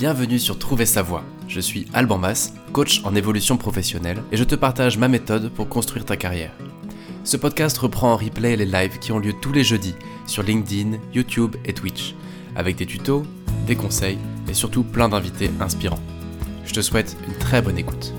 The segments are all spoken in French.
Bienvenue sur Trouver sa voie. Je suis Alban Mas, coach en évolution professionnelle, et je te partage ma méthode pour construire ta carrière. Ce podcast reprend en replay les lives qui ont lieu tous les jeudis sur LinkedIn, YouTube et Twitch, avec des tutos, des conseils et surtout plein d'invités inspirants. Je te souhaite une très bonne écoute.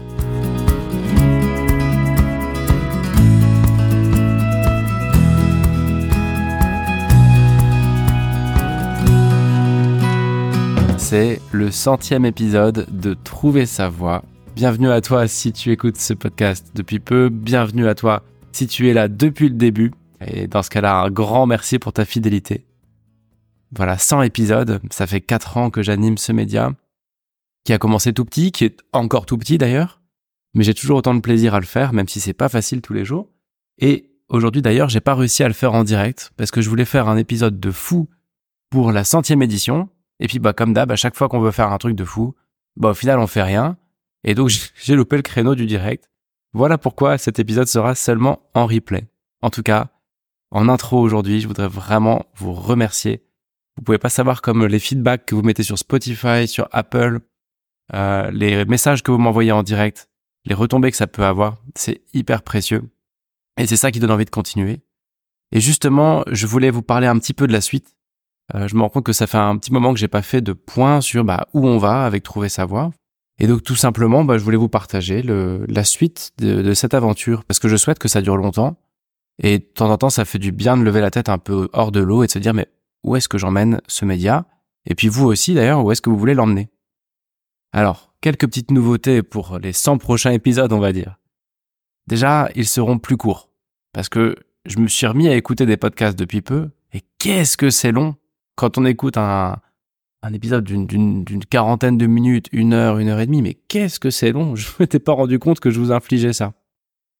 C'est le centième épisode de Trouver sa voie. Bienvenue à toi si tu écoutes ce podcast depuis peu. Bienvenue à toi si tu es là depuis le début. Et dans ce cas-là, un grand merci pour ta fidélité. Voilà, 100 épisodes. Ça fait 4 ans que j'anime ce média, qui a commencé tout petit, qui est encore tout petit d'ailleurs. Mais j'ai toujours autant de plaisir à le faire, même si c'est pas facile tous les jours. Et aujourd'hui d'ailleurs, j'ai pas réussi à le faire en direct, parce que je voulais faire un épisode de fou pour la centième édition, et puis, bah, comme d'hab, à chaque fois qu'on veut faire un truc de fou, bah, au final, on fait rien. Et donc, j'ai loupé le créneau du direct. Voilà pourquoi cet épisode sera seulement en replay. En tout cas, en intro aujourd'hui, je voudrais vraiment vous remercier. Vous pouvez pas savoir comme les feedbacks que vous mettez sur Spotify, sur Apple, euh, les messages que vous m'envoyez en direct, les retombées que ça peut avoir, c'est hyper précieux. Et c'est ça qui donne envie de continuer. Et justement, je voulais vous parler un petit peu de la suite. Euh, je me rends compte que ça fait un petit moment que j'ai pas fait de point sur bah, où on va avec trouver sa voie. Et donc tout simplement, bah, je voulais vous partager la suite de, de, cette aventure parce que je souhaite que ça dure longtemps. Et de temps en temps, ça fait du bien de lever la tête un peu hors de l'eau et de se dire mais où est-ce que j'emmène ce média? Et puis vous aussi d'ailleurs, où est-ce que vous voulez l'emmener? Alors, quelques petites nouveautés pour les 100 prochains épisodes, on va dire. Déjà, ils seront plus courts parce que je me suis remis à écouter des podcasts depuis peu et qu'est-ce que c'est long quand on écoute un, épisode d'une quarantaine de minutes, une heure, une heure et demie, mais qu'est-ce que c'est long? Je m'étais pas rendu compte que je vous infligeais ça.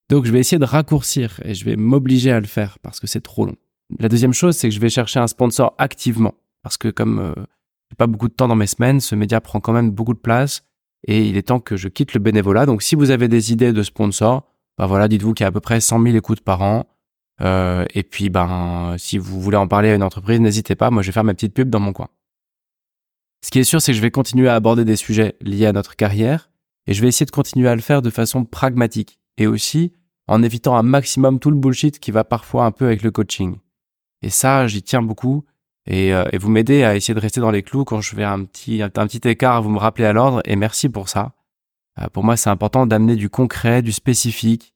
Donc je vais essayer de raccourcir et je vais m'obliger à le faire parce que c'est trop long. La deuxième chose, c'est que je vais chercher un sponsor activement parce que comme euh, j'ai pas beaucoup de temps dans mes semaines, ce média prend quand même beaucoup de place et il est temps que je quitte le bénévolat. Donc si vous avez des idées de sponsors, bah voilà, dites-vous qu'il y a à peu près 100 000 écoutes par an. Euh, et puis, ben, si vous voulez en parler à une entreprise, n'hésitez pas. Moi, je vais faire ma petite pub dans mon coin. Ce qui est sûr, c'est que je vais continuer à aborder des sujets liés à notre carrière et je vais essayer de continuer à le faire de façon pragmatique et aussi en évitant un maximum tout le bullshit qui va parfois un peu avec le coaching. Et ça, j'y tiens beaucoup et, euh, vous m'aidez à essayer de rester dans les clous quand je fais un petit, un petit écart, vous me rappelez à l'ordre et merci pour ça. Euh, pour moi, c'est important d'amener du concret, du spécifique,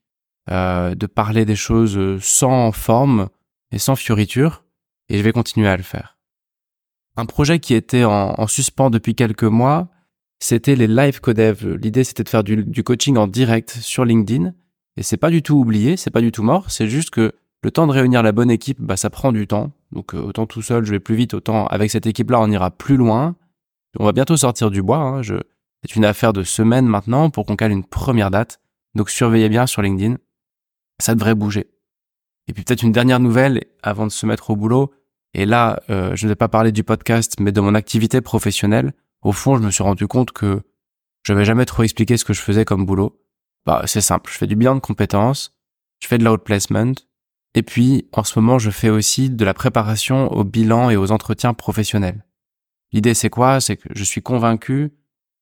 euh, de parler des choses sans forme et sans fioriture, et je vais continuer à le faire. Un projet qui était en, en suspens depuis quelques mois, c'était les live codev. L'idée, c'était de faire du, du, coaching en direct sur LinkedIn, et c'est pas du tout oublié, c'est pas du tout mort, c'est juste que le temps de réunir la bonne équipe, bah, ça prend du temps. Donc euh, autant tout seul, je vais plus vite, autant avec cette équipe-là, on ira plus loin. On va bientôt sortir du bois. Hein. Je... C'est une affaire de semaines maintenant pour qu'on cale une première date. Donc surveillez bien sur LinkedIn ça devrait bouger. Et puis peut-être une dernière nouvelle avant de se mettre au boulot. Et là, euh, je ne vais pas parler du podcast, mais de mon activité professionnelle. Au fond, je me suis rendu compte que je n'avais jamais trop expliqué ce que je faisais comme boulot. Bah, c'est simple. Je fais du bilan de compétences, je fais de l'outplacement, et puis en ce moment, je fais aussi de la préparation au bilan et aux entretiens professionnels. L'idée, c'est quoi? C'est que je suis convaincu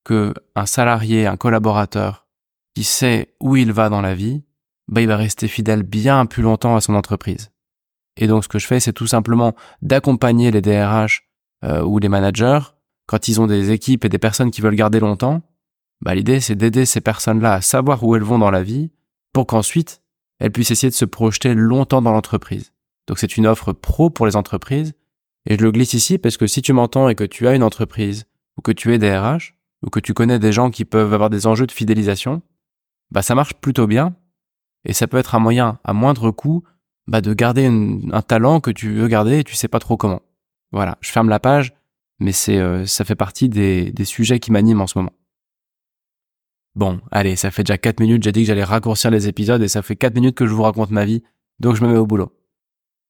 que un salarié, un collaborateur qui sait où il va dans la vie, bah, il va rester fidèle bien plus longtemps à son entreprise. Et donc ce que je fais, c'est tout simplement d'accompagner les DRH euh, ou les managers quand ils ont des équipes et des personnes qui veulent garder longtemps. Bah, l'idée, c'est d'aider ces personnes-là à savoir où elles vont dans la vie pour qu'ensuite elles puissent essayer de se projeter longtemps dans l'entreprise. Donc c'est une offre pro pour les entreprises. Et je le glisse ici parce que si tu m'entends et que tu as une entreprise ou que tu es DRH ou que tu connais des gens qui peuvent avoir des enjeux de fidélisation, bah ça marche plutôt bien et ça peut être un moyen à moindre coût bah, de garder un talent que tu veux garder et tu sais pas trop comment. Voilà, je ferme la page, mais c'est euh, ça fait partie des, sujets qui m'animent en ce moment. Bon, allez, ça fait déjà 4 minutes, j'ai dit que j'allais raccourcir les épisodes et ça fait 4 minutes que je vous raconte ma vie, donc je me mets au boulot.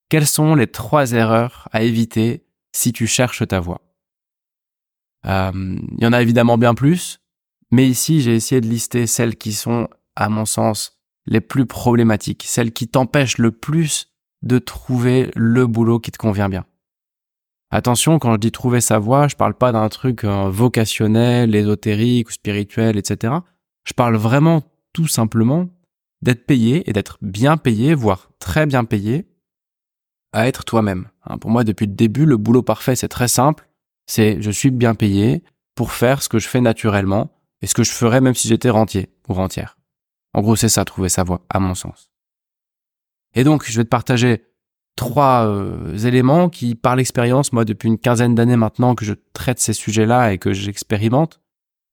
Quelles sont les trois erreurs à éviter si tu cherches ta voie? Euh, Il y en a évidemment bien plus, mais ici j'ai essayé de lister celles qui sont, à mon sens, les plus problématiques, celles qui t'empêchent le plus de trouver le boulot qui te convient bien. Attention, quand je dis trouver sa voie, je parle pas d'un truc euh, vocationnel, ésotérique ou spirituel, etc. Je parle vraiment tout simplement d'être payé et d'être bien payé, voire très bien payé, à être toi-même. Hein, pour moi, depuis le début, le boulot parfait, c'est très simple. C'est je suis bien payé pour faire ce que je fais naturellement et ce que je ferais même si j'étais rentier ou rentière. En gros, c'est ça, trouver sa voie, à mon sens. Et donc, je vais te partager trois euh, éléments qui, par l'expérience, moi, depuis une quinzaine d'années maintenant que je traite ces sujets-là et que j'expérimente,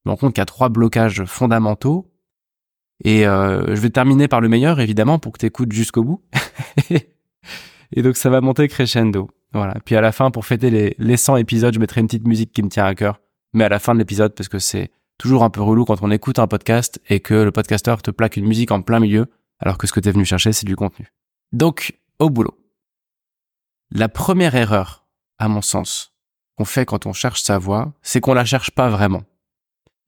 je me rends compte qu'il y a trois blocages fondamentaux. Et euh, je vais terminer par le meilleur, évidemment, pour que tu écoutes jusqu'au bout. et donc, ça va monter crescendo. Voilà. Puis à la fin, pour fêter les, les 100 épisodes, je mettrai une petite musique qui me tient à cœur. Mais à la fin de l'épisode, parce que c'est toujours un peu relou quand on écoute un podcast et que le podcasteur te plaque une musique en plein milieu, alors que ce que tu es venu chercher, c'est du contenu. Donc, au boulot. La première erreur, à mon sens, qu'on fait quand on cherche sa voie, c'est qu'on la cherche pas vraiment.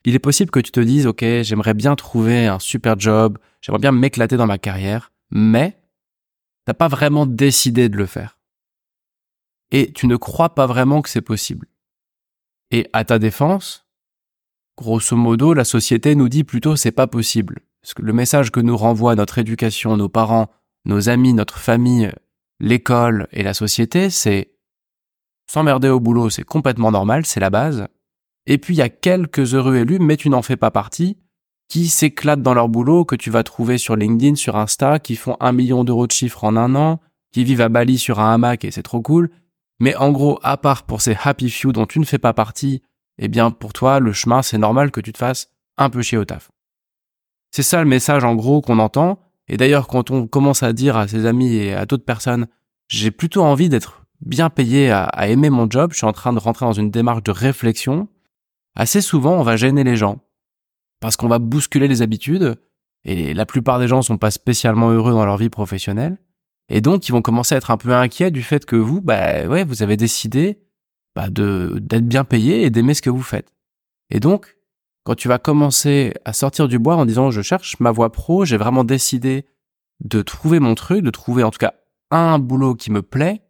Il est possible que tu te dises, OK, j'aimerais bien trouver un super job, j'aimerais bien m'éclater dans ma carrière, mais t'as pas vraiment décidé de le faire. Et tu ne crois pas vraiment que c'est possible. Et à ta défense, grosso modo, la société nous dit plutôt c'est pas possible. Parce que le message que nous renvoie notre éducation, nos parents, nos amis, notre famille, l'école et la société, c'est s'emmerder au boulot, c'est complètement normal, c'est la base. Et puis il y a quelques heureux élus, mais tu n'en fais pas partie, qui s'éclatent dans leur boulot, que tu vas trouver sur LinkedIn, sur Insta, qui font un million d'euros de chiffres en un an, qui vivent à Bali sur un hamac et c'est trop cool. Mais en gros, à part pour ces happy few dont tu ne fais pas partie, eh bien pour toi, le chemin, c'est normal que tu te fasses un peu chier au taf. C'est ça le message en gros qu'on entend, et d'ailleurs, quand on commence à dire à ses amis et à d'autres personnes, j'ai plutôt envie d'être bien payé à, aimer mon job, je suis en train de rentrer dans une démarche de réflexion, assez souvent, on va gêner les gens. Parce qu'on va bousculer les habitudes, et la plupart des gens sont pas spécialement heureux dans leur vie professionnelle. Et donc, ils vont commencer à être un peu inquiets du fait que vous, bah, ouais, vous avez décidé, bah, de, d'être bien payé et d'aimer ce que vous faites. Et donc, quand tu vas commencer à sortir du bois en disant je cherche ma voie pro, j'ai vraiment décidé de trouver mon truc, de trouver en tout cas un boulot qui me plaît,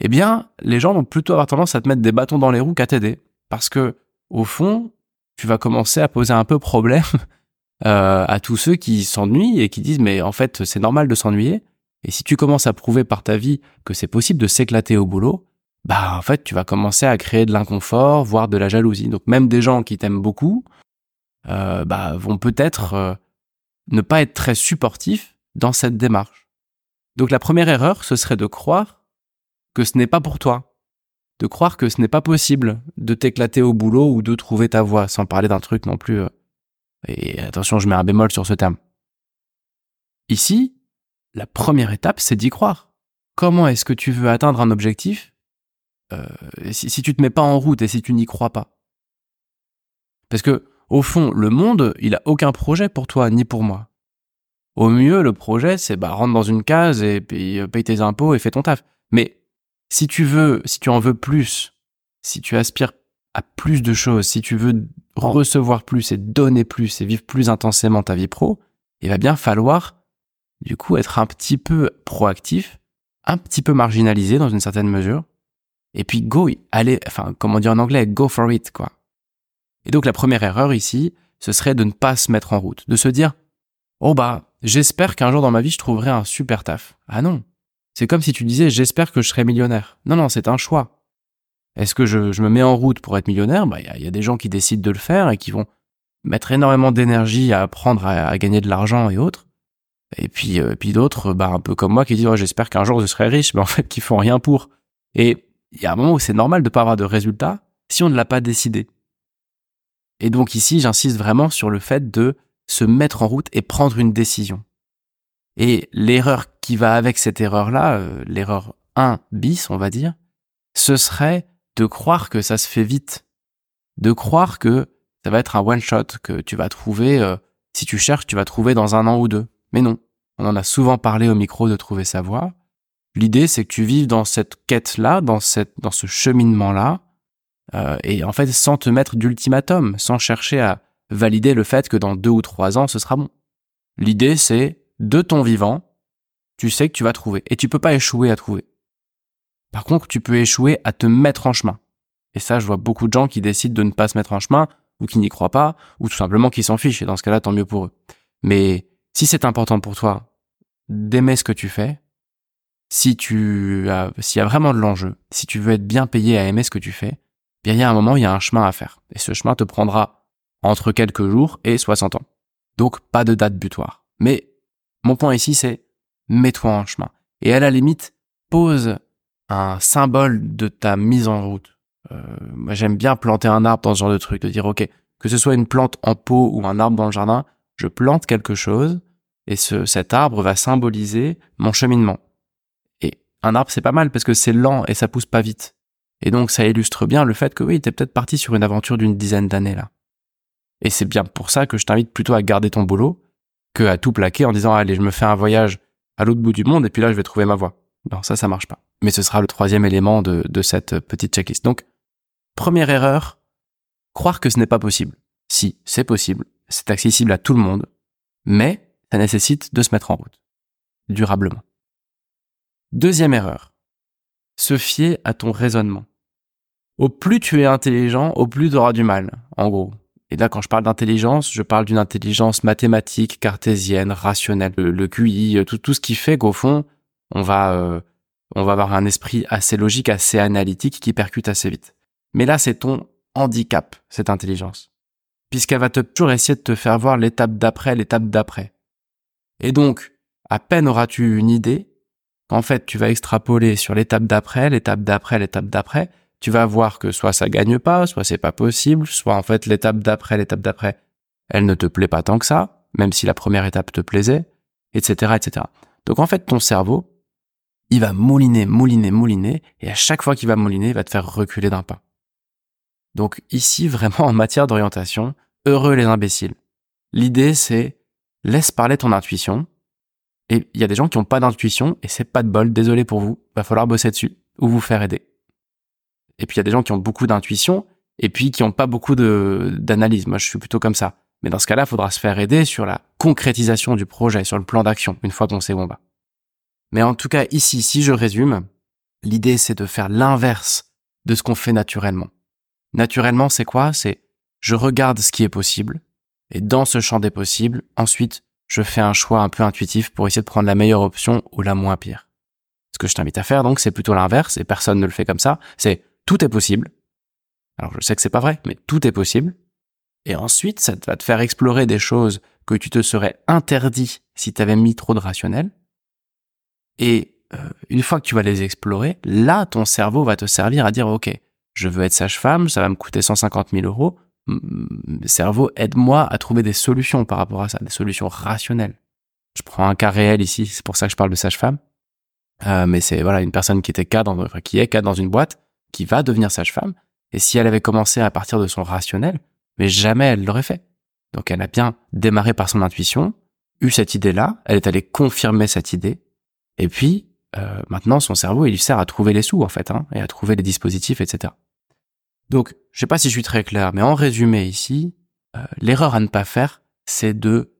eh bien, les gens vont plutôt avoir tendance à te mettre des bâtons dans les roues qu'à t'aider. Parce que, au fond, tu vas commencer à poser un peu problème euh, à tous ceux qui s'ennuient et qui disent mais en fait c'est normal de s'ennuyer. Et si tu commences à prouver par ta vie que c'est possible de s'éclater au boulot, bah en fait tu vas commencer à créer de l'inconfort, voire de la jalousie. Donc même des gens qui t'aiment beaucoup, euh, bah, vont peut-être euh, ne pas être très supportifs dans cette démarche. Donc la première erreur, ce serait de croire que ce n'est pas pour toi, de croire que ce n'est pas possible de t'éclater au boulot ou de trouver ta voie, sans parler d'un truc non plus. Euh, et attention, je mets un bémol sur ce terme. Ici, la première étape, c'est d'y croire. Comment est-ce que tu veux atteindre un objectif euh, si, si tu te mets pas en route et si tu n'y crois pas Parce que au fond, le monde, il a aucun projet pour toi ni pour moi. Au mieux, le projet, c'est bah rentre dans une case et puis euh, paye tes impôts et fais ton taf. Mais si tu veux, si tu en veux plus, si tu aspires à plus de choses, si tu veux recevoir plus et donner plus et vivre plus intensément ta vie pro, il va bien falloir, du coup, être un petit peu proactif, un petit peu marginalisé dans une certaine mesure, et puis go, allez, enfin, comment dire en anglais, go for it, quoi. Et donc la première erreur ici, ce serait de ne pas se mettre en route, de se dire Oh bah, j'espère qu'un jour dans ma vie je trouverai un super taf. Ah non. C'est comme si tu disais j'espère que je serai millionnaire. Non, non, c'est un choix. Est-ce que je, me mets en route pour être millionnaire? Bah, il y, a des gens qui décident de le faire et qui vont mettre énormément d'énergie à apprendre à, gagner de l'argent et autres. Et puis, euh, puis d'autres, bah, un peu comme moi, qui disent j'espère qu'un jour je serai riche, mais en fait, qui font rien pour. Et il y a un moment où c'est normal de pas avoir de résultats si on ne l'a pas décidé. Et donc ici, j'insiste vraiment sur le fait de se mettre en route et prendre une décision. Et l'erreur qui va avec cette erreur-là, euh, l'erreur 1 bis, on va dire, ce serait de croire que ça se fait vite. De croire que ça va être un one-shot, que tu vas trouver, euh, si tu cherches, tu vas trouver dans un an ou deux. Mais non, on en a souvent parlé au micro de trouver sa voie. L'idée, c'est que tu vives dans cette quête-là, dans, dans ce cheminement-là, euh, et en fait, sans te mettre d'ultimatum, sans chercher à valider le fait que dans deux ou trois ans, ce sera bon. L'idée, c'est de ton vivant, tu sais que tu vas trouver. Et tu peux pas échouer à trouver. Par contre, tu peux échouer à te mettre en chemin. Et ça, je vois beaucoup de gens qui décident de ne pas se mettre en chemin, ou qui n'y croient pas, ou tout simplement qui s'en fichent. Et dans ce cas-là, tant mieux pour eux. Mais si c'est important pour toi d'aimer ce que tu fais, si tu s'il y a vraiment de l'enjeu, si tu veux être bien payé à aimer ce que tu fais, bien il y a un moment, il y a un chemin à faire. Et ce chemin te prendra entre quelques jours et 60 ans. Donc pas de date butoir. Mais mon point ici, c'est mets-toi en chemin. Et à la limite, pose un symbole de ta mise en route. Euh, moi, j'aime bien planter un arbre dans ce genre de truc, de dire, OK, que ce soit une plante en pot ou un arbre dans le jardin, je plante quelque chose et ce, cet arbre va symboliser mon cheminement. Un arbre, c'est pas mal parce que c'est lent et ça pousse pas vite. Et donc, ça illustre bien le fait que oui, t'es peut-être parti sur une aventure d'une dizaine d'années là. Et c'est bien pour ça que je t'invite plutôt à garder ton boulot que à tout plaquer en disant, allez, je me fais un voyage à l'autre bout du monde et puis là, je vais trouver ma voie. Non, ça, ça marche pas. Mais ce sera le troisième élément de, de cette petite checklist. Donc, première erreur, croire que ce n'est pas possible. Si, c'est possible, c'est accessible à tout le monde, mais ça nécessite de se mettre en route, durablement. Deuxième erreur, se fier à ton raisonnement. Au plus tu es intelligent, au plus tu auras du mal, en gros. Et là, quand je parle d'intelligence, je parle d'une intelligence mathématique, cartésienne, rationnelle, le, QI, tout, tout ce qui fait qu'au fond, on va, euh, on va avoir un esprit assez logique, assez analytique qui percute assez vite. Mais là, c'est ton handicap, cette intelligence. Puisqu'elle va toujours essayer de te faire voir l'étape d'après, l'étape d'après. Et donc, à peine auras-tu une idée, en fait, tu vas extrapoler sur l'étape d'après, l'étape d'après, l'étape d'après, tu vas voir que soit ça gagne pas, soit c'est pas possible, soit en fait l'étape d'après, l'étape d'après, elle ne te plaît pas tant que ça, même si la première étape te plaisait, etc., etc. Donc en fait, ton cerveau, il va mouliner, mouliner, mouliner, et à chaque fois qu'il va mouliner, il va te faire reculer d'un pas. Donc ici, vraiment en matière d'orientation, heureux les imbéciles. L'idée, c'est laisse parler ton intuition. Et il y a des gens qui n'ont pas d'intuition, et c'est pas de bol, désolé pour vous, va falloir bosser dessus, ou vous faire aider. Et puis il y a des gens qui ont beaucoup d'intuition, et puis qui n'ont pas beaucoup d'analyse. Moi, je suis plutôt comme ça. Mais dans ce cas-là, il faudra se faire aider sur la concrétisation du projet, sur le plan d'action, une fois qu'on sait où on va. Mais en tout cas, ici, si je résume, l'idée c'est de faire l'inverse de ce qu'on fait naturellement. Naturellement, c'est quoi? C'est je regarde ce qui est possible, et dans ce champ des possibles, ensuite, je fais un choix un peu intuitif pour essayer de prendre la meilleure option ou la moins pire. Ce que je t'invite à faire, donc, c'est plutôt l'inverse, et personne ne le fait comme ça, c'est tout est possible. Alors, je sais que c'est pas vrai, mais tout est possible. Et ensuite, ça va te faire explorer des choses que tu te serais interdit si tu avais mis trop de rationnel. Et euh, une fois que tu vas les explorer, là, ton cerveau va te servir à dire, OK, je veux être sage-femme, ça va me coûter 150 000 euros. Cerveau, aide-moi à trouver des solutions par rapport à ça, des solutions rationnelles. Je prends un cas réel ici, c'est pour ça que je parle de sage-femme. Euh, mais c'est voilà une personne qui était cadre, enfin, qui est cadre dans une boîte, qui va devenir sage-femme. Et si elle avait commencé à partir de son rationnel, mais jamais elle l'aurait fait. Donc elle a bien démarré par son intuition, eu cette idée-là, elle est allée confirmer cette idée, et puis euh, maintenant son cerveau il lui sert à trouver les sous en fait, hein, et à trouver les dispositifs, etc. Donc je sais pas si je suis très clair, mais en résumé ici, euh, l'erreur à ne pas faire, c'est de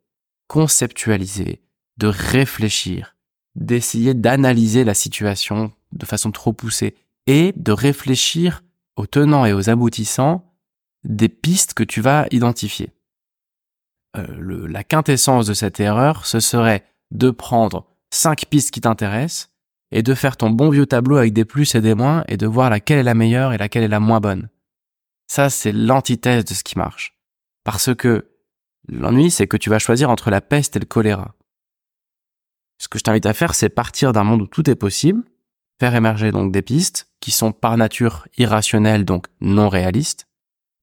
conceptualiser, de réfléchir, d'essayer d'analyser la situation de façon trop poussée et de réfléchir aux tenants et aux aboutissants des pistes que tu vas identifier. Euh, la quintessence de cette erreur, ce serait de prendre cinq pistes qui t'intéressent et de faire ton bon vieux tableau avec des plus et des moins et de voir laquelle est la meilleure et laquelle est la moins bonne. Ça, c'est l'antithèse de ce qui marche. Parce que l'ennui, c'est que tu vas choisir entre la peste et le choléra. Ce que je t'invite à faire, c'est partir d'un monde où tout est possible, faire émerger donc des pistes qui sont par nature irrationnelles, donc non réalistes,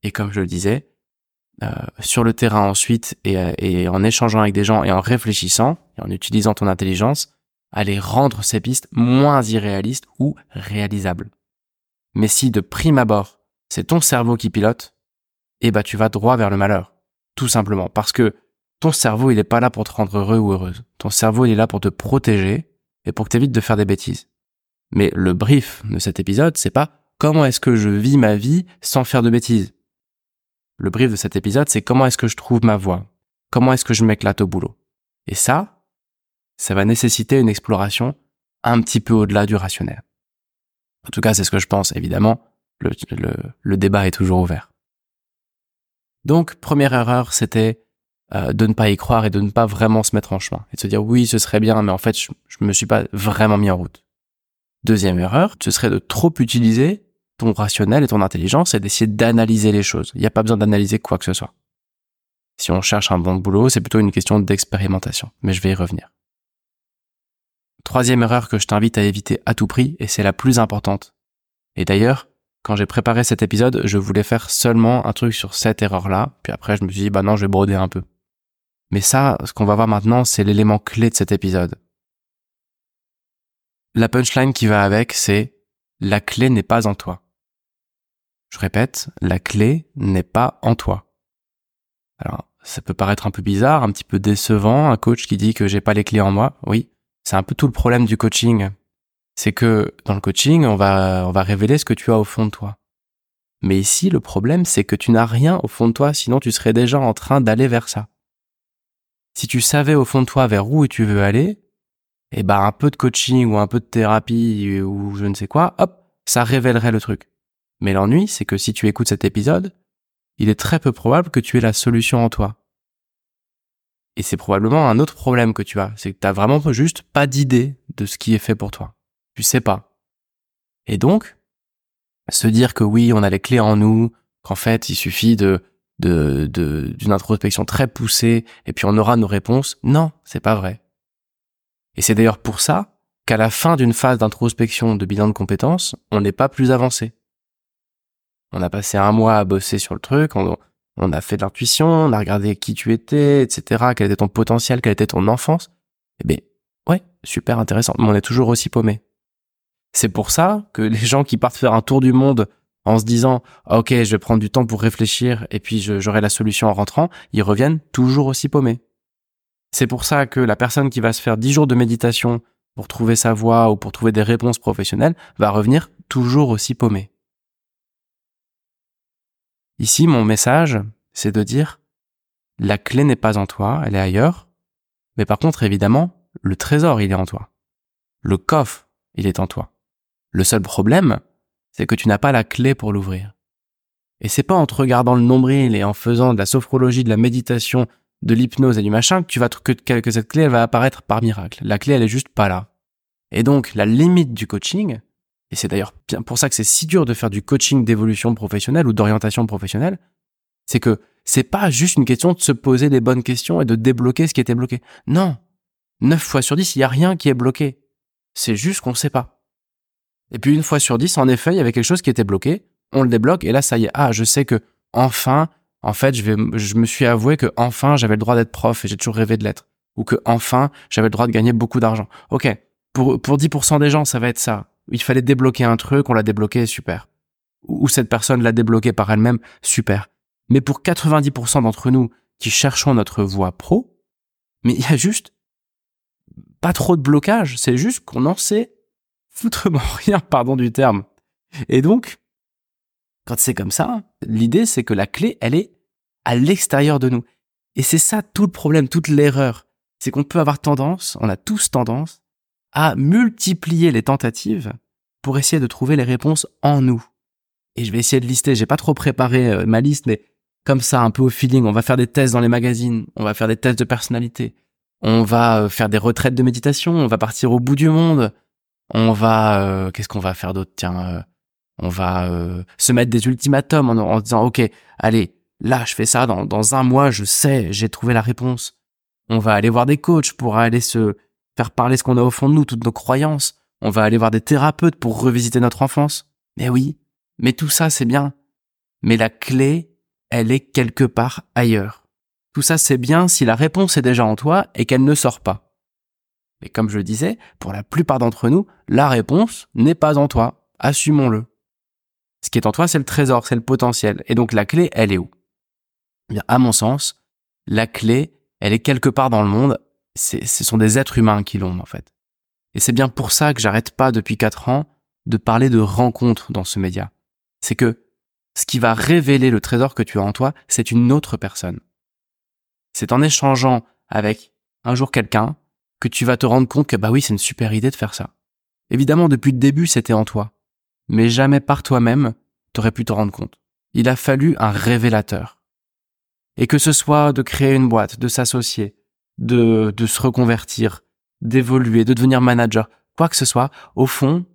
et comme je le disais, euh, sur le terrain ensuite, et, et en échangeant avec des gens et en réfléchissant, et en utilisant ton intelligence, aller rendre ces pistes moins irréalistes ou réalisables. Mais si de prime abord, c'est ton cerveau qui pilote, eh ben tu vas droit vers le malheur. Tout simplement. Parce que ton cerveau, il n'est pas là pour te rendre heureux ou heureuse. Ton cerveau, il est là pour te protéger et pour que tu évites de faire des bêtises. Mais le brief de cet épisode, c'est pas comment est-ce que je vis ma vie sans faire de bêtises. Le brief de cet épisode, c'est comment est-ce que je trouve ma voie? Comment est-ce que je m'éclate au boulot? Et ça, ça va nécessiter une exploration un petit peu au-delà du rationnel. En tout cas, c'est ce que je pense, évidemment. Le, débat est toujours ouvert. Donc, première erreur, c'était euh, de ne pas y croire et de ne pas vraiment se mettre en chemin. Et de se dire, oui, ce serait bien, mais en fait, je, je me suis pas vraiment mis en route. Deuxième erreur, ce serait de trop utiliser ton rationnel et ton intelligence et d'essayer d'analyser les choses. Il n'y a pas besoin d'analyser quoi que ce soit. Si on cherche un bon boulot, c'est plutôt une question d'expérimentation. Mais je vais y revenir. Troisième erreur que je t'invite à éviter à tout prix, et c'est la plus importante. Et d'ailleurs, quand j'ai préparé cet épisode, je voulais faire seulement un truc sur cette erreur-là, puis après je me suis dit, bah non, je vais broder un peu. Mais ça, ce qu'on va voir maintenant, c'est l'élément clé de cet épisode. La punchline qui va avec, c'est la clé n'est pas en toi. Je répète, la clé n'est pas en toi. Alors, ça peut paraître un peu bizarre, un petit peu décevant, un coach qui dit que j'ai pas les clés en moi. Oui, c'est un peu tout le problème du coaching. C'est que dans le coaching, on va, on va révéler ce que tu as au fond de toi. Mais ici, le problème, c'est que tu n'as rien au fond de toi, sinon tu serais déjà en train d'aller vers ça. Si tu savais au fond de toi vers où tu veux aller, eh ben, un peu de coaching ou un peu de thérapie ou je ne sais quoi, hop, ça révélerait le truc. Mais l'ennui, c'est que si tu écoutes cet épisode, il est très peu probable que tu aies la solution en toi. Et c'est probablement un autre problème que tu as, c'est que tu as vraiment juste pas d'idée de ce qui est fait pour toi. Tu sais pas. Et donc, se dire que oui, on a les clés en nous, qu'en fait, il suffit de d'une introspection très poussée et puis on aura nos réponses. Non, c'est pas vrai. Et c'est d'ailleurs pour ça qu'à la fin d'une phase d'introspection de bilan de compétences, on n'est pas plus avancé. On a passé un mois à bosser sur le truc, on, a fait de l'intuition, on a regardé qui tu étais, etc., quel était ton potentiel, quelle était ton enfance. Eh bien, ouais, super intéressant, mais on est toujours aussi paumé. C'est pour ça que les gens qui partent faire un tour du monde en se disant ok je vais prendre du temps pour réfléchir et puis j'aurai la solution en rentrant, ils reviennent toujours aussi paumés. C'est pour ça que la personne qui va se faire 10 jours de méditation pour trouver sa voie ou pour trouver des réponses professionnelles va revenir toujours aussi paumée. Ici, mon message, c'est de dire, la clé n'est pas en toi, elle est ailleurs, mais par contre, évidemment, le trésor, il est en toi. Le coffre, il est en toi. Le seul problème, c'est que tu n'as pas la clé pour l'ouvrir. Et c'est pas en te regardant le nombril et en faisant de la sophrologie, de la méditation, de l'hypnose et du machin que tu vas que, que cette clé va apparaître par miracle. La clé elle est juste pas là. Et donc la limite du coaching, et c'est d'ailleurs pour ça que c'est si dur de faire du coaching d'évolution professionnelle ou d'orientation professionnelle, c'est que c'est pas juste une question de se poser les bonnes questions et de débloquer ce qui était bloqué. Non. 9 fois sur 10, il y a rien qui est bloqué. C'est juste qu'on sait pas. Et puis une fois sur 10, en effet, il y avait quelque chose qui était bloqué, on le débloque et là ça y est, ah, je sais que enfin, en fait, je vais je me suis avoué que enfin j'avais le droit d'être prof et j'ai toujours rêvé de l'être ou que enfin j'avais le droit de gagner beaucoup d'argent. OK. Pour pour 10% des gens, ça va être ça il fallait débloquer un truc, on l'a débloqué, super. Ou cette personne l'a débloqué par elle-même, super. Mais pour 90% d'entre nous qui cherchons notre voie pro, mais il y a juste pas trop de blocage, c'est juste qu'on en sait foutrement rien, pardon du terme. Et donc, quand c'est comme ça, l'idée c'est que la clé, elle est à l'extérieur de nous. Et c'est ça tout le problème, toute l'erreur. C'est qu'on peut avoir tendance, on a tous tendance, à multiplier les tentatives pour essayer de trouver les réponses en nous. Et je vais essayer de lister, j'ai pas trop préparé euh, ma liste, mais comme ça, un peu au feeling, on va faire des tests dans les magazines, on va faire des tests de personnalité, on va euh, faire des retraites de méditation, on va partir au bout du monde, on va, euh, qu'est-ce qu'on va faire d'autre? Tiens, on va se mettre des ultimatums en, en, disant, ok, allez, là, je fais ça, dans, dans un mois, je sais, j'ai trouvé la réponse. On va aller voir des coachs pour aller se faire parler ce qu'on a au fond de nous, toutes nos croyances. On va aller voir des thérapeutes pour revisiter notre enfance. Mais oui, mais tout ça c'est bien. Mais la clé, elle est quelque part ailleurs. Tout ça c'est bien si la réponse est déjà en toi et qu'elle ne sort pas. Mais comme je le disais, pour la plupart d'entre nous, la réponse n'est pas en toi. Assumons-le. Ce qui est en toi, c'est le trésor, c'est le potentiel. Et donc la clé, elle est où? Eh à mon sens, la clé, elle est quelque part dans le monde ce sont des êtres humains qui l'ont en fait. Et c'est bien pour ça que j'arrête pas depuis quatre ans de parler de rencontres dans ce média. C'est que ce qui va révéler le trésor que tu as en toi, c'est une autre personne. C'est en échangeant avec un jour quelqu'un que tu vas te rendre compte que bah oui, c'est une super idée de faire ça. Évidemment, depuis le début, c'était en toi. mais jamais par toi-même t'aurais pu te rendre compte. Il a fallu un révélateur. Et que ce soit de créer une boîte, de s'associer, de, de se reconvertir, d'évoluer, de devenir manager, quoi que ce soit, au fond,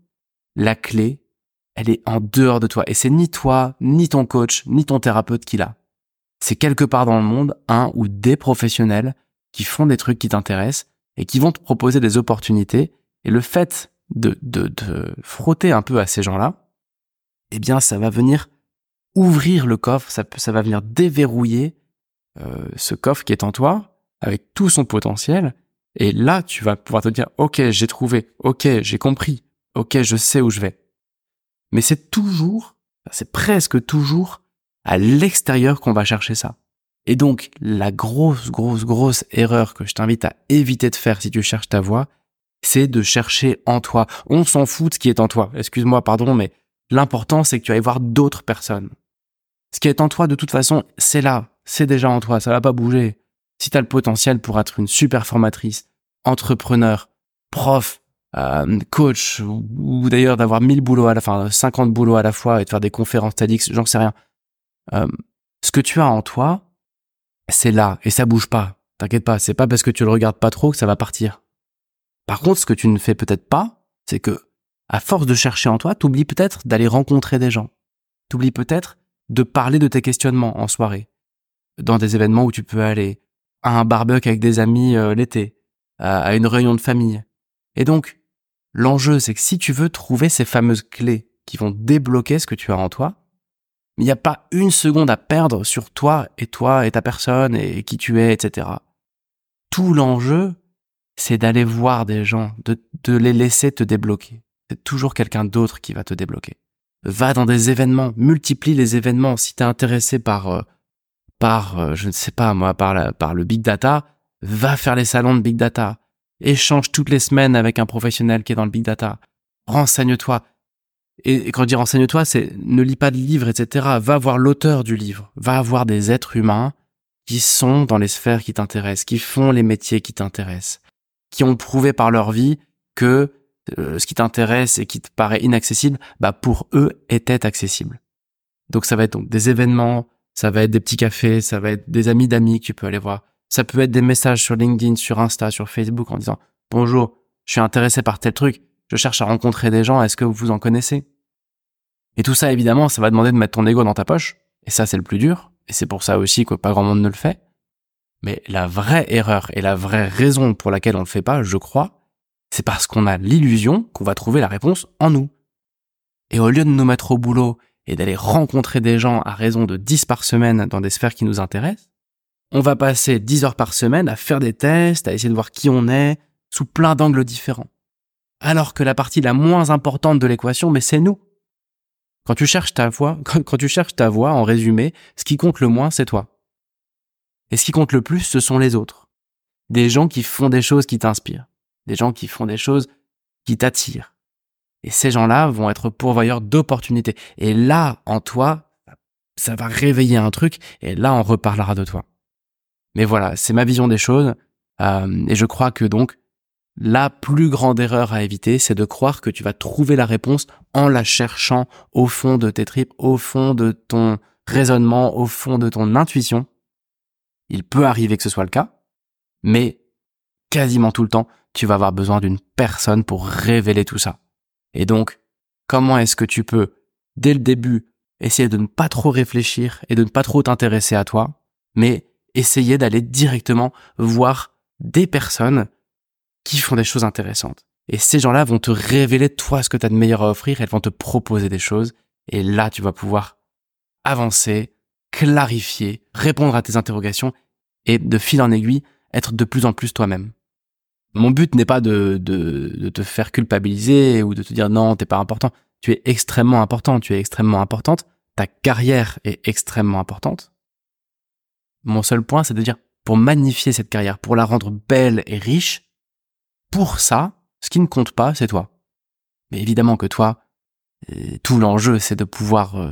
la clé, elle est en dehors de toi. Et c'est ni toi, ni ton coach, ni ton thérapeute qui l'a. C'est quelque part dans le monde un ou des professionnels qui font des trucs qui t'intéressent et qui vont te proposer des opportunités. Et le fait de, de, de frotter un peu à ces gens-là, eh bien, ça va venir ouvrir le coffre, ça, ça va venir déverrouiller euh, ce coffre qui est en toi avec tout son potentiel. Et là, tu vas pouvoir te dire, OK, j'ai trouvé, OK, j'ai compris, OK, je sais où je vais. Mais c'est toujours, c'est presque toujours à l'extérieur qu'on va chercher ça. Et donc, la grosse, grosse, grosse erreur que je t'invite à éviter de faire si tu cherches ta voie, c'est de chercher en toi. On s'en fout de ce qui est en toi. Excuse-moi, pardon, mais l'important, c'est que tu ailles voir d'autres personnes. Ce qui est en toi, de toute façon, c'est là. C'est déjà en toi. Ça va pas bouger. Si tu as le potentiel pour être une super formatrice, entrepreneur, prof, euh, coach, ou, d'ailleurs d'avoir 1000 boulots à la fin, 50 boulots à la fois et de faire des conférences TEDx, j'en sais rien. Euh, ce que tu as en toi, c'est là et ça bouge pas. T'inquiète pas, c'est pas parce que tu le regardes pas trop que ça va partir. Par contre, ce que tu ne fais peut-être pas, c'est que, à force de chercher en toi, t'oublies peut-être d'aller rencontrer des gens. T'oublies peut-être de parler de tes questionnements en soirée, dans des événements où tu peux aller, à un barbecue avec des amis euh, l'été, à une réunion de famille. Et donc, l'enjeu, c'est que si tu veux trouver ces fameuses clés qui vont débloquer ce que tu as en toi, il n'y a pas une seconde à perdre sur toi et toi et ta personne et qui tu es, etc. Tout l'enjeu, c'est d'aller voir des gens, de, les laisser te débloquer. C'est toujours quelqu'un d'autre qui va te débloquer. Va dans des événements, multiplie les événements. Si t'es intéressé par, euh, par, euh, je ne sais pas moi, par le big data, va faire les salons de big data. Échange toutes les semaines avec un professionnel qui est dans le big data. Renseigne-toi. Et quand je dis renseigne-toi, c'est ne lis pas de livres, etc. Va voir l'auteur du livre. Va voir des êtres humains qui sont dans les sphères qui t'intéressent, qui font les métiers qui t'intéressent, qui ont prouvé par leur vie que euh, ce qui t'intéresse et qui te paraît inaccessible, bah pour eux était accessible. Donc ça va être donc des événements, ça va être des petits cafés, ça va être des amis d'amis que tu peux aller voir. Ça peut être des messages sur LinkedIn, sur Insta, sur Facebook en disant bonjour, je suis intéressé par tel truc, je cherche à rencontrer des gens, est-ce que vous en connaissez? Et tout ça, évidemment, ça va demander de mettre ton ego dans ta poche, et ça, c'est le plus dur, et c'est pour ça aussi que pas grand monde ne le fait. Mais la vraie erreur et la vraie raison pour laquelle on le fait pas, je crois, c'est parce qu'on a l'illusion qu'on va trouver la réponse en nous. Et au lieu de nous mettre au boulot et d'aller rencontrer des gens à raison de 10 par semaine dans des sphères qui nous intéressent, on va passer 10 heures par semaine à faire des tests, à essayer de voir qui on est, sous plein d'angles différents alors que la partie la moins importante de l'équation, mais c'est nous. Quand tu cherches ta voix, quand tu cherches ta voix, en résumé, ce qui compte le moins, c'est toi. Et ce qui compte le plus, ce sont les autres. Des gens qui font des choses qui t'inspirent. Des gens qui font des choses qui t'attirent. Et ces gens-là vont être pourvoyeurs d'opportunités. Et là, en toi, ça va réveiller un truc, et là, on reparlera de toi. Mais voilà, c'est ma vision des choses, euh, et je crois que donc, la plus grande erreur à éviter, c'est de croire que tu vas trouver la réponse en la cherchant au fond de tes tripes, au fond de ton raisonnement, au fond de ton intuition. Il peut arriver que ce soit le cas, mais quasiment tout le temps, tu vas avoir besoin d'une personne pour révéler tout ça. Et donc, comment est-ce que tu peux, dès le début, essayer de ne pas trop réfléchir et de ne pas trop t'intéresser à toi, mais essayer d'aller directement voir des personnes qui font des choses intéressantes. Et ces gens-là vont te révéler toi ce que tu as de meilleur à offrir, elles vont te proposer des choses, et là tu vas pouvoir avancer, clarifier, répondre à tes interrogations, et de fil en aiguille, être de plus en plus toi-même. Mon but n'est pas de, de, te faire culpabiliser ou de te dire non, t'es pas important. Tu es extrêmement important, tu es extrêmement importante, ta carrière est extrêmement importante. Mon seul point, c'est de dire, pour magnifier cette carrière, pour la rendre belle et riche, pour ça, ce qui ne compte pas, c'est toi. Mais évidemment que toi, euh, tout l'enjeu, c'est de pouvoir euh,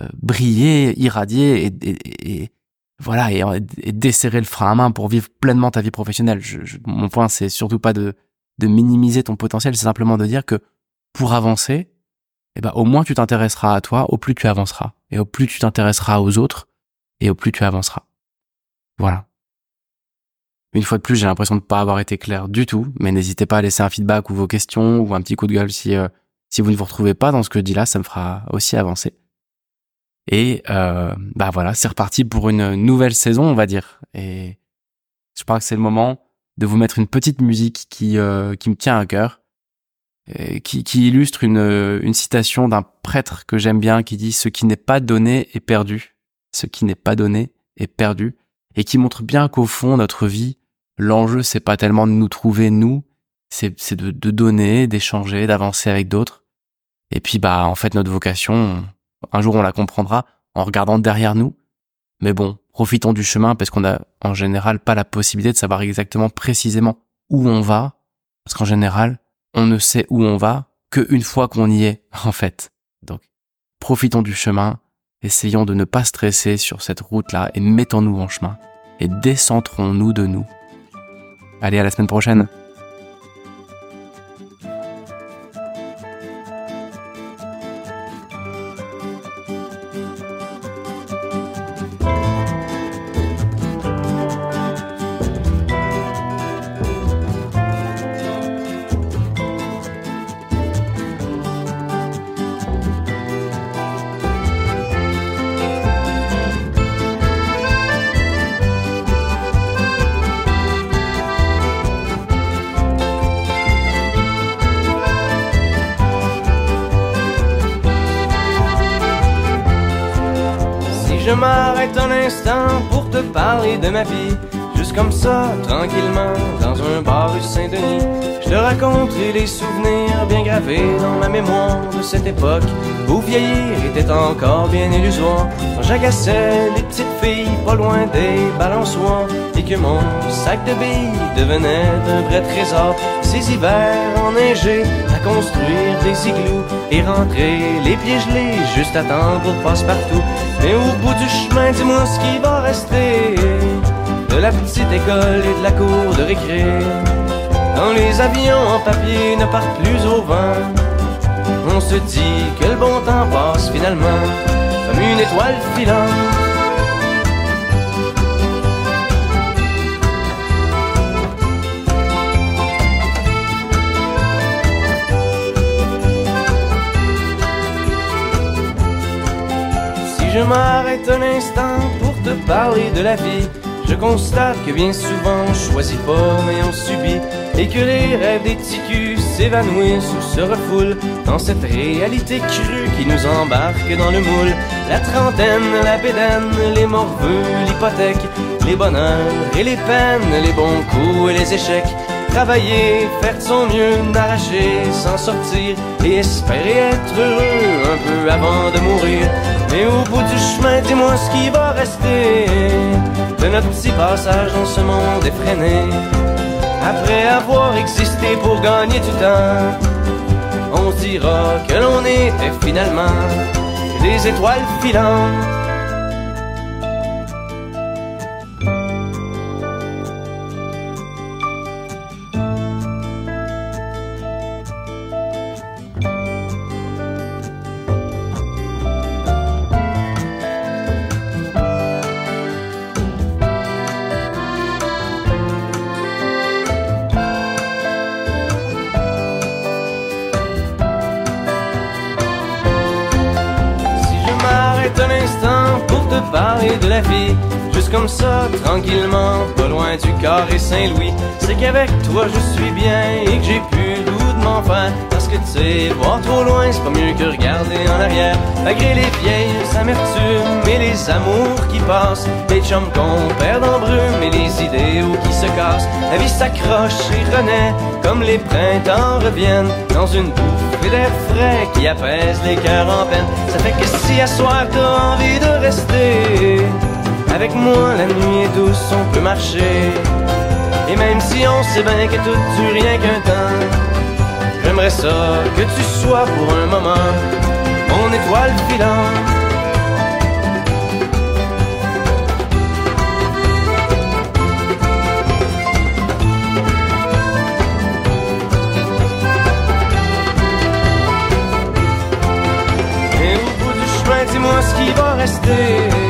euh, briller, irradier et, voilà et, desserrer le frein à main pour vivre pleinement ta vie professionnelle. mon point, c'est surtout pas de, de minimiser ton potentiel, c'est simplement de dire que pour avancer, et ben au moins tu t'intéresseras à toi, au plus tu avanceras. Et au plus tu t'intéresseras aux autres, et au plus tu avanceras. Voilà. Une fois de plus, j'ai l'impression de pas avoir été clair du tout, mais n'hésitez pas à laisser un feedback ou vos questions ou un petit coup de gueule si, euh, si vous ne vous retrouvez pas dans ce que je dis là, ça me fera aussi avancer. Et euh, bah voilà, c'est reparti pour une nouvelle saison, on va dire. Et je crois que c'est le moment de vous mettre une petite musique qui, euh, qui me tient à cœur, et qui, qui illustre une, une citation d'un prêtre que j'aime bien qui dit ⁇ Ce qui n'est pas donné est perdu. Ce qui n'est pas donné est perdu. ⁇ et qui montre bien qu'au fond, notre vie, l'enjeu, c'est pas tellement de nous trouver nous, c'est, de, de donner, d'échanger, d'avancer avec d'autres. Et puis, bah, en fait, notre vocation, un jour, on la comprendra en regardant derrière nous. Mais bon, profitons du chemin parce qu'on a, en général, pas la possibilité de savoir exactement précisément où on va. Parce qu'en général, on ne sait où on va que une fois qu'on y est, en fait. Donc, profitons du chemin, Essayons de ne pas stresser sur cette route-là et mettons-nous en chemin. Et décentrons-nous de nous. Allez, à la semaine prochaine je m'arrête un instant pour te parler de ma vie. Juste comme ça, tranquillement, dans un bar rue Saint-Denis. Je te raconterai les souvenirs bien gravés dans ma mémoire de cette époque où vieillir était encore bien illusoire. Quand j'agaçais les petites filles pas loin des balançoires et que mon sac de billes devenait un vrai trésor. Ces hivers enneigés à construire des igloos et rentrer les pieds gelés juste à temps pour passe-partout. Mais au bout du chemin, dis-moi ce qui va rester de la petite école et de la cour de récré. Quand les avions en papier ne partent plus au vent, on se dit que le bon temps passe finalement comme une étoile filante. M'arrête un instant pour te parler de la vie, je constate que bien souvent on choisit pas mais on subit et que les rêves des ticus s'évanouissent ou se refoulent dans cette réalité crue qui nous embarque dans le moule. La trentaine, la bédaine, les morveux, l'hypothèque, les bonheurs et les peines, les bons coups et les échecs. Travailler, faire de son mieux, n'arracher, s'en sortir et espérer être heureux un peu avant de mourir. Mais au bout du chemin, dis-moi ce qui va rester de notre petit passage dans ce monde effréné. Après avoir existé pour gagner du temps, on dira que l'on était finalement des étoiles filantes. Juste comme ça, tranquillement, pas loin du carré Saint-Louis. C'est qu'avec toi je suis bien et que j'ai plus le faire. Parce que tu sais, voir trop loin, c'est pas mieux que regarder en arrière. Malgré les vieilles amertumes et les amours qui passent, les chums qu'on perd en brume et les idéaux qui se cassent. La vie s'accroche et renaît comme les printemps reviennent dans une bouffée d'air frais qui apaise les cœurs en peine. Ça fait que si à soir t'as envie de avec moi, la nuit est douce, on peut marcher. Et même si on sait bien que tout dure rien qu'un temps, j'aimerais ça que tu sois pour un moment mon étoile filante. dis-moi ce qui va rester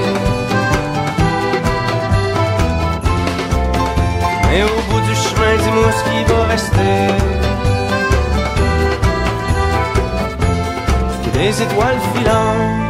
rester. Que des étoiles filantes